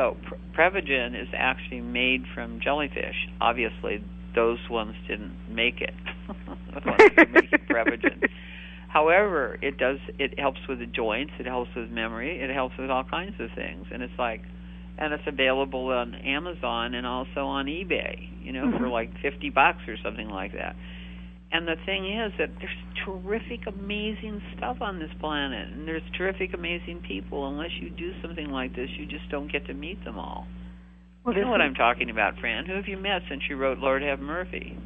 So Prevagen is actually made from jellyfish. Obviously, those ones didn't make it. the ones <laughs> that make Prevagen. <laughs> However, it does. It helps with the joints. It helps with memory. It helps with all kinds of things. And it's like, and it's available on Amazon and also on eBay. You know, mm-hmm. for like fifty bucks or something like that. And the thing is that there's terrific, amazing stuff on this planet, and there's terrific, amazing people. Unless you do something like this, you just don't get to meet them all. Well, you know what I'm talking about, Fran. Who have you met since you wrote Lord Have Murphy?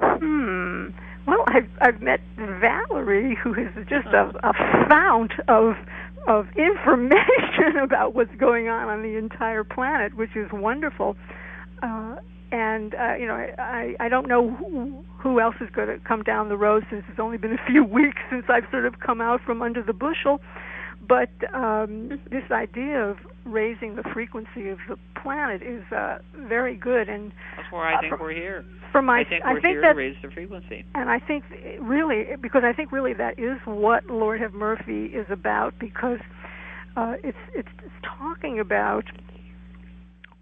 Hmm. Well, I've I've met Valerie, who is just a, a fount of of information <laughs> about what's going on on the entire planet, which is wonderful. Uh, and uh, you know, I I don't know who, who else is going to come down the road since it's only been a <laughs> few weeks since I've sort of come out from under the bushel. But um, this idea of raising the frequency of the planet is uh, very good, and that's where I think uh, we're here. For my, I think we're I think here that, to raise the frequency. And I think really, because I think really that is what Lord Have Murphy is about, because uh, it's, it's it's talking about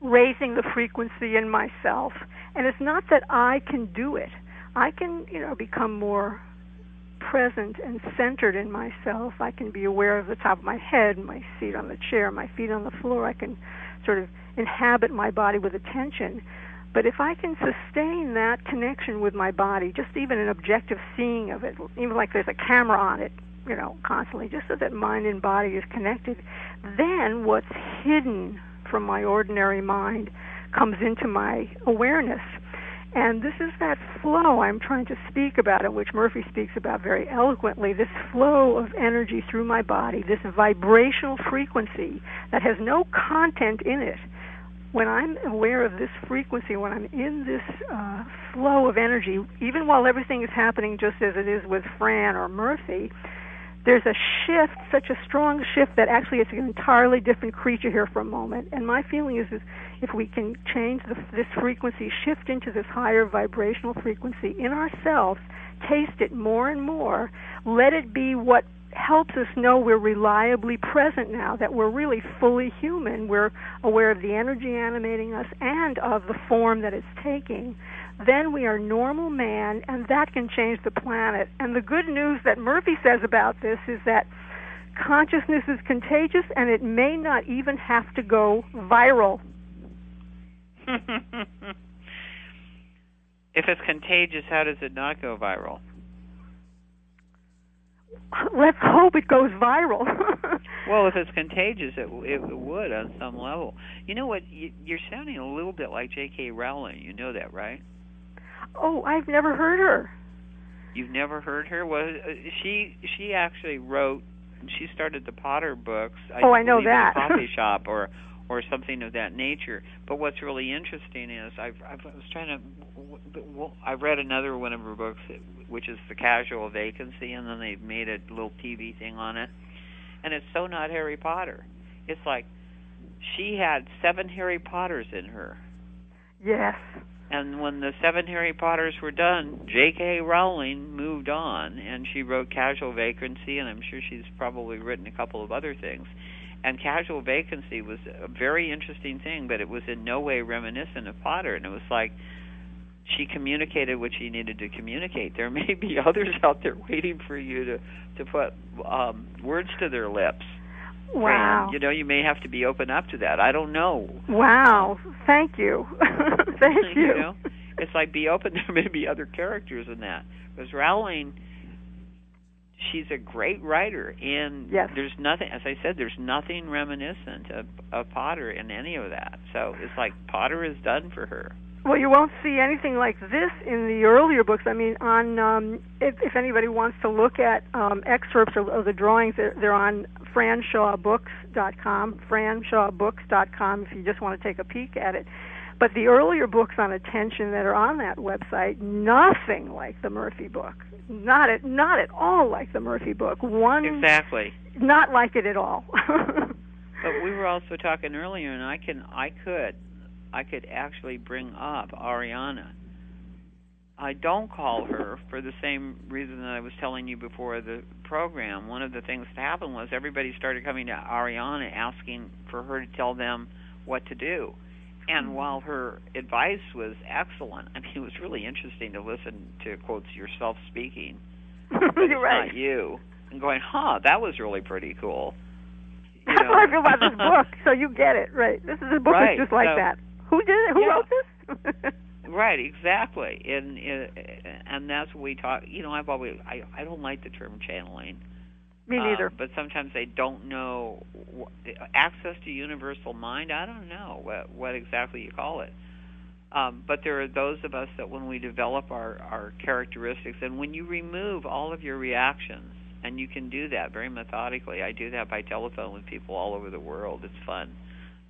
raising the frequency in myself, and it's not that I can do it. I can, you know, become more present and centered in myself. I can be aware of the top of my head, my seat on the chair, my feet on the floor. I can sort of inhabit my body with attention. But if I can sustain that connection with my body, just even an objective seeing of it, even like there's a camera on it, you know, constantly, just so that mind and body is connected, then what's hidden from my ordinary mind comes into my awareness. And this is that flow I'm trying to speak about, it, which Murphy speaks about very eloquently. This flow of energy through my body, this vibrational frequency that has no content in it. When I'm aware of this frequency, when I'm in this uh, flow of energy, even while everything is happening just as it is with Fran or Murphy, there's a shift, such a strong shift that actually it's an entirely different creature here for a moment. And my feeling is, is if we can change the, this frequency, shift into this higher vibrational frequency in ourselves, taste it more and more, let it be what helps us know we're reliably present now, that we're really fully human. We're aware of the energy animating us and of the form that it's taking then we are normal man, and that can change the planet. And the good news that Murphy says about this is that consciousness is contagious, and it may not even have to go viral. <laughs> if it's contagious, how does it not go viral? Let's hope it goes viral. <laughs> well, if it's contagious, it it would on some level. You know what? You're sounding a little bit like J.K. Rowling. You know that, right? Oh, I've never heard her. You've never heard her? Well, uh, she she actually wrote. She started the Potter books. I oh, I know that. A coffee <laughs> shop or or something of that nature. But what's really interesting is I've, I've I was trying to. Well, I read another one of her books, which is the Casual Vacancy, and then they've made a little TV thing on it, and it's so not Harry Potter. It's like she had seven Harry Potters in her. Yes. And when the seven Harry Potters were done, J.K. Rowling moved on, and she wrote Casual Vacancy, and I'm sure she's probably written a couple of other things. And Casual Vacancy was a very interesting thing, but it was in no way reminiscent of Potter, and it was like she communicated what she needed to communicate. There may be <laughs> others out there waiting for you to to put um, words to their lips Wow. You know, you may have to be open up to that. I don't know. Wow. Thank you. <laughs> <laughs> Thank you. you know, it's like be open. <laughs> There may be other characters in that. Because Rowling, she's a great writer, and yes. there's nothing. As I said, there's nothing reminiscent of, of Potter in any of that. So it's like Potter is done for her. Well, you won't see anything like this in the earlier books. I mean, on um, if, if anybody wants to look at um, excerpts of, of the drawings, they're, they're on franshawbooks.com, franshawbooks.com, if you just want to take a peek at it. But the earlier books on attention that are on that website, nothing like the Murphy book. Not at not at all like the Murphy book. One exactly not like it at all. <laughs> but we were also talking earlier, and I can I could I could actually bring up Ariana. I don't call her for the same reason that I was telling you before the program. One of the things that happened was everybody started coming to Ariana asking for her to tell them what to do. And hmm. while her advice was excellent, I mean, it was really interesting to listen to quotes yourself speaking. <laughs> You're right. Not you. And going, huh, that was really pretty cool. You That's know? what I feel about this <laughs> book. So you get it, right? This is a book Right, that's just like so- that. Who did it? Who Yeah. wrote this? <laughs> Right, exactly, and and that's what we talk. You know, I've always I I don't like the term channeling. Me neither. but sometimes they don't know access to universal mind. I don't know what what exactly you call it. Um, but there are those of us that when we develop our our characteristics, and when you remove all of your reactions, and you can do that very methodically. I do that by telephone with people all over the world. It's fun.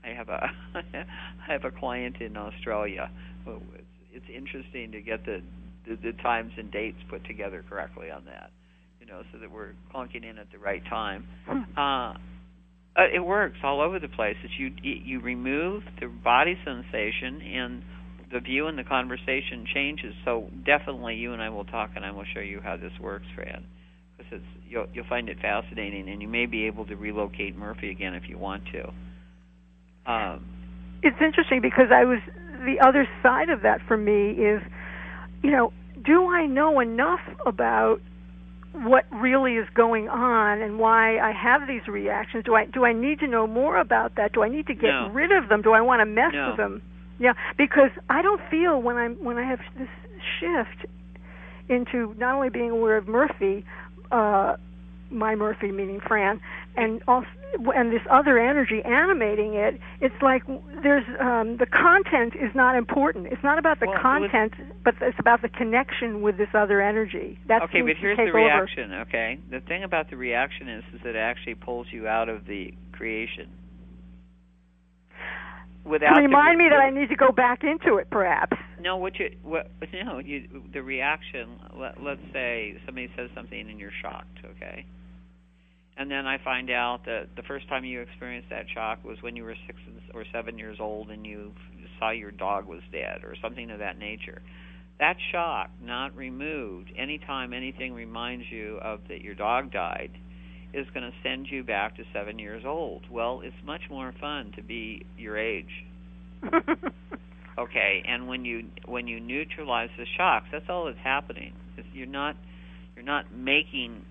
I have a <laughs> I have a client in Australia. It's, interesting to get the, the the times and dates put together correctly on that, you know, so that we're clunking in at the right time. Uh, uh, it works all over the place. It's you you remove the body sensation and the view and the conversation changes. So definitely, you and I will talk, and I will show you how this works, Fran. Because it's you'll you'll find it fascinating, and you may be able to relocate Murphy again if you want to. Um, it's interesting because I was the other side of that for me is, you know, do I know enough about what really is going on and why I have these reactions? Do I do I need to know more about that? Do I need to get No. rid of them? Do I want to mess No. with them? Yeah, because I don't feel when I'm when I have this shift into not only being aware of Murphy, uh, my Murphy meaning Fran, and also and this other energy animating it. It's like there's um, the content is not important. It's not about the Well, it was- content, but it's about the connection with this other energy. Okay, but here's the over. reaction. Okay, the thing about the reaction is, is that it actually pulls you out of the creation. Without the remind re- me that I need to go back into it, perhaps. No, what you what no, you the reaction. Let, let's say somebody says something and you're shocked, okay? And then I find out that the first time you experienced that shock was when you were six or seven years old and you saw your dog was dead or something of that nature. That shock, not removed, anytime anything reminds you of that your dog died, is going to send you back to seven years old. Well, it's much more fun to be your age <laughs> okay and when you when you neutralize the shocks that's all that's happening It's- you're not you're not making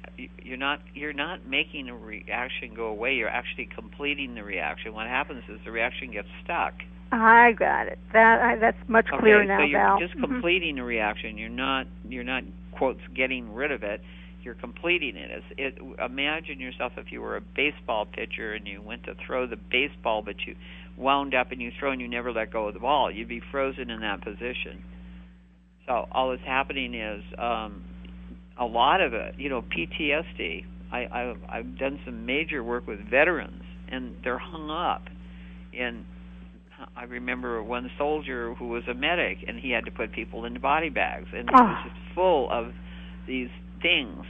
you're not you're not making a reaction go away you're actually completing the reaction what happens is the reaction gets stuck I got it. That I, that's much okay clearer now, so you're Val. just Mhm. completing the reaction you're not you're not quotes getting rid of it you're completing it. It's, it imagine yourself if you were a baseball pitcher and you went to throw the baseball but you wound up and you throw and you never let go of the ball. You'd be frozen in that position. So all that's happening is um a lot of it you know PTSD I I've, I've done some major work with veterans and they're hung up. In I remember one soldier who was a medic and he had to put people into body bags and it was Ah. just full of these things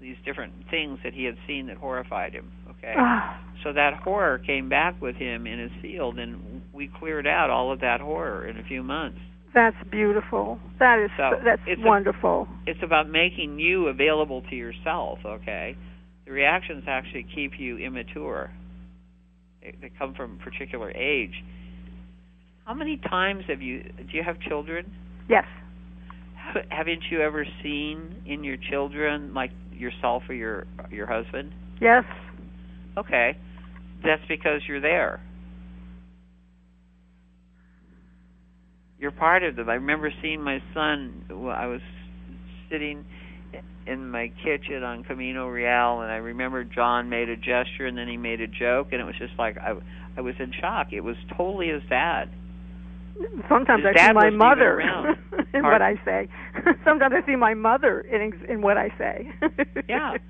these different things that he had seen that horrified him okay? Ah, so that horror came back with him in his field and we cleared out all of that horror in a few months. That's beautiful. That is So, that's it's a- wonderful. it's about making you available to yourself okay? The reactions actually keep you immature. They, they come from a particular age. How many times have you do you have children? Yes. Haven't you ever seen in your children like yourself or your your husband? Yes. okay. That's because you're there. You're part of them. I remember seeing my son i was sitting in my kitchen on camino real and i remember john made a gesture and then he made a joke and it was just like i i was in shock. It was totally his dad <laughs> <laughs> Sometimes I see my mother in what I say. Sometimes I see my mother in in what I say. yeah. <laughs>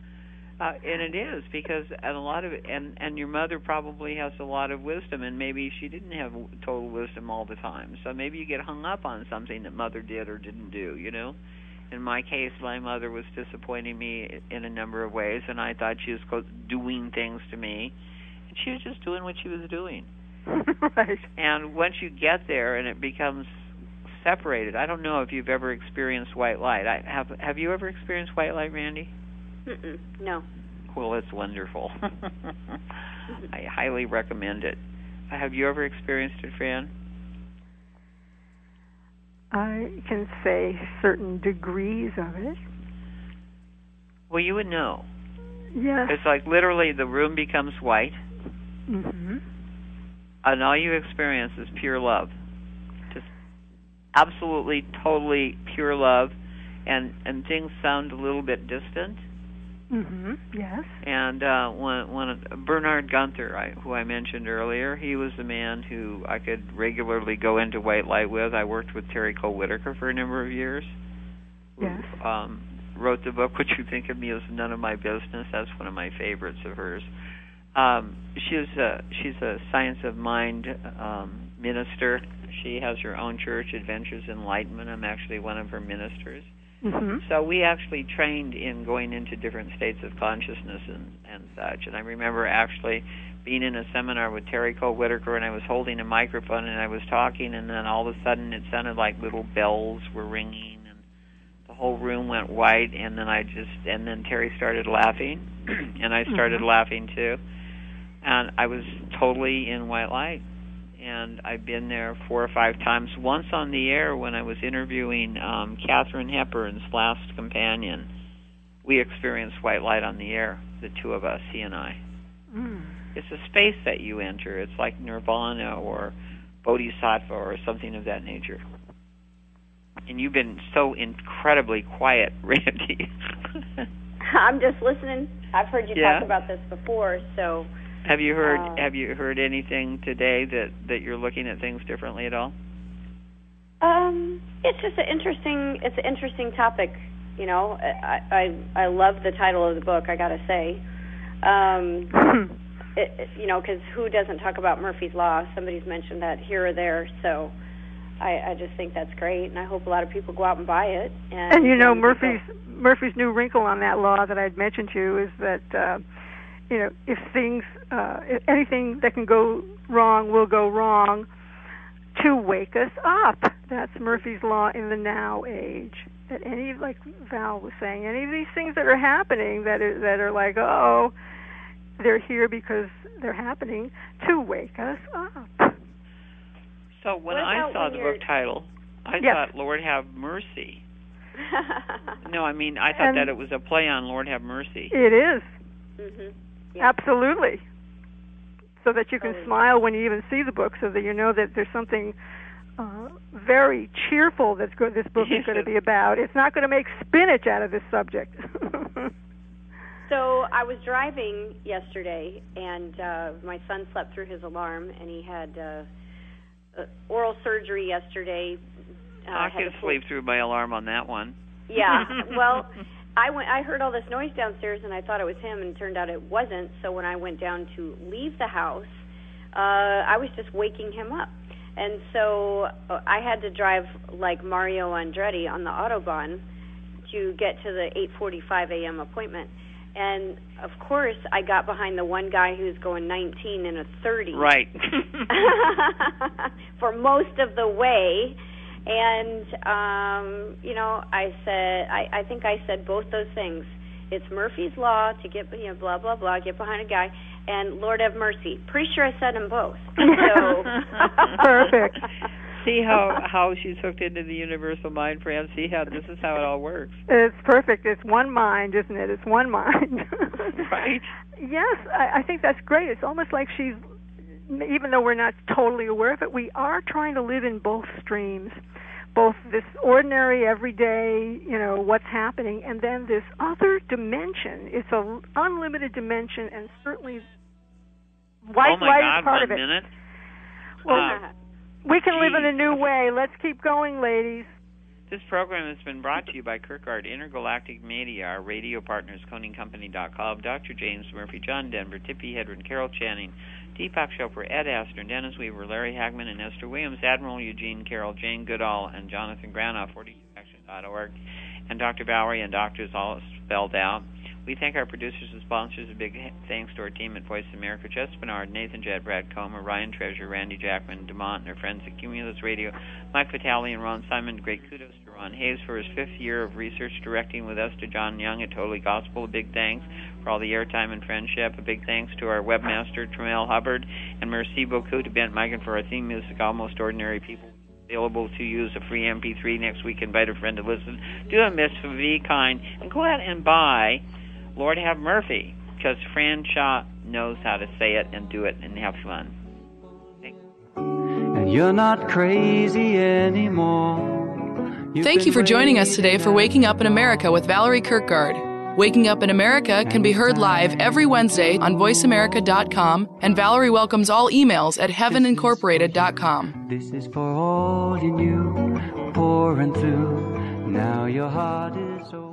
Uh, and it is because and a lot of it and and your mother probably has a lot of wisdom and maybe she didn't have total wisdom all the time. So maybe you get hung up on something that mother did or didn't do you know? In my case my mother was disappointing me in a number of ways and i thought she was doing things to me. And she was just doing what she was doing <laughs> right. and once you get there and it becomes separated. I don't know if you've ever experienced white light. I have. Have you ever experienced white light, Randi? Mm-mm, no. Well, it's wonderful. <laughs> I highly recommend it. Have you ever experienced it, Fran? I can say certain degrees of it. Well, you would know. Yes. It's like literally the room becomes white, hmm and all you experience is pure love. Just absolutely, totally pure love, and and things sound a little bit distant. hmm Yes. And uh, when when Bernard Gunther, I, who I mentioned earlier, he was the man who I could regularly go into white light with. I worked with Terry Cole Whittaker for a number of years. who, Yes. Um, wrote the book "What You Think of Me Is None of My Business." That's one of my favorites of hers. Um, she's a she's a science of mind um, minister. She has her own church, Adventures Enlightenment. I'm actually one of her ministers. hmm So we actually trained in going into different states of consciousness and, and such. And I remember actually being in a seminar with Terry Cole Whittaker, and I was holding a microphone and I was talking, and then all of a sudden it sounded like little bells were ringing, and the whole room went white. And then I just, and then Terry started laughing, <clears throat> and I started Mhm. laughing too. And I was totally in white light and I've been there four or five times. Once on the air when I was interviewing um, Katharine Hepburn's last companion, we experienced white light on the air, the two of us, he and I. Mm. It's a space that you enter. It's like nirvana or bodhisattva or something of that nature. And you've been so incredibly quiet, <laughs> Randi. I'm just listening. I've heard you Yeah? talk about this before, so have you heard Uh, have you heard anything today that that you're looking at things differently at all? um, it's just an interesting. It's an interesting topic. You know, I I, I love the title of the book. I got to say, um, <laughs> it, it, you know, because who doesn't talk about Murphy's Law? Somebody's mentioned that here or there, so. I, I just think that's great, and I hope a lot of people go out and buy it. And, And you know um, Murphy's Murphy's new wrinkle on that law that I'd mentioned to you is that uh, you know if things uh, if anything that can go wrong will go wrong to wake us up. That's Murphy's law in the now age. That any like Val was saying, any of these things that are happening that are, that are like oh they're here because they're happening to wake us up. So when I saw when the you're- book title, I Yes. thought Lord have mercy. <laughs> No, I mean I thought And- that it was a play on Lord have mercy. It is mhm. Yeah. Absolutely. So that you can Totally. smile when you even see the book, so that you know that there's something uh, very cheerful that's go- this book is going <laughs> to be about. It's not going to make spinach out of this subject. <laughs> So I was driving yesterday, and uh, my son slept through his alarm, and he had uh, uh, oral surgery yesterday. Uh, I had could a full- sleep through my alarm on that one. Yeah. <laughs> Well, I went. I heard all this noise downstairs, and I thought it was him, and it turned out it wasn't. So when I went down to leave the house, uh, I was just waking him up, and so uh, I had to drive like Mario Andretti on the autobahn to get to the 8:45 a.m. appointment. And of course, I got behind the one guy who's going 19 in a 30 Right. <laughs> <laughs> for most of the way. And um, you know, I said, I, I think I said both those things. It's Murphy's law to get, you know, blah blah blah, get behind a guy, and Lord have mercy. Pretty sure I said them both. <laughs> So Perfect. See how how she's hooked into the universal mind, Fran. See how this is how it all works, it's perfect. It's one mind, isn't it? It's one mind. right? <laughs> Yes, I, I think that's great. It's almost like she's, even though we're not totally aware of it, we are trying to live in both streams, both this ordinary, everyday, you know, what's happening, and then this other dimension. It's a unlimited dimension, and certainly white oh light God! is part one of it. minute. Well, Uh, we can live in a new way. Let's keep going, ladies. This program has been brought to you by Kirkgaard Intergalactic Media, our radio partners, ConingCompany.com, Dr. James Murphy, John Denver, Tippi Hedren, Carol Channing, Deepak Chopra, Ed Astor, Dennis Weaver, Larry Hagman, and Esther Williams, Admiral Eugene Carroll, Jane Goodall, and Jonathan Granoff, 42action.org, and Dr. Bowery and doctors all spelled out. We thank our producers and sponsors. A big thanks to our team at Voice America, Jess Bernard, Nathan Jed, Brad Comer, Ryan Treasure, Randy Jackman, Demont, and our friends at Cumulus Radio, Mike Vitale and Ron Simon. Great kudos to Ron Hayes for his fifth year of research directing with us, to John Young at Totally Gospel. A big thanks for all the airtime and friendship. A big thanks to our webmaster, Tremel Hubbard, and merci beaucoup to Bent Migan for our theme music, Almost Ordinary People available to use a free MP3 next week. Invite a friend to listen. Do a miss, be kind, and go out and buy Lord Have Murphy because Fran Shaw knows how to say it and do it and have fun. And you're not crazy anymore. You've Thank you for joining us today for Waking Up in America with Valerie Kirkgaard. Waking Up in America can be heard live every Wednesday on voiceamerica.com, and Valerie welcomes all emails at heavenincorporated.com. This is for all you pouring through. Now your heart is open.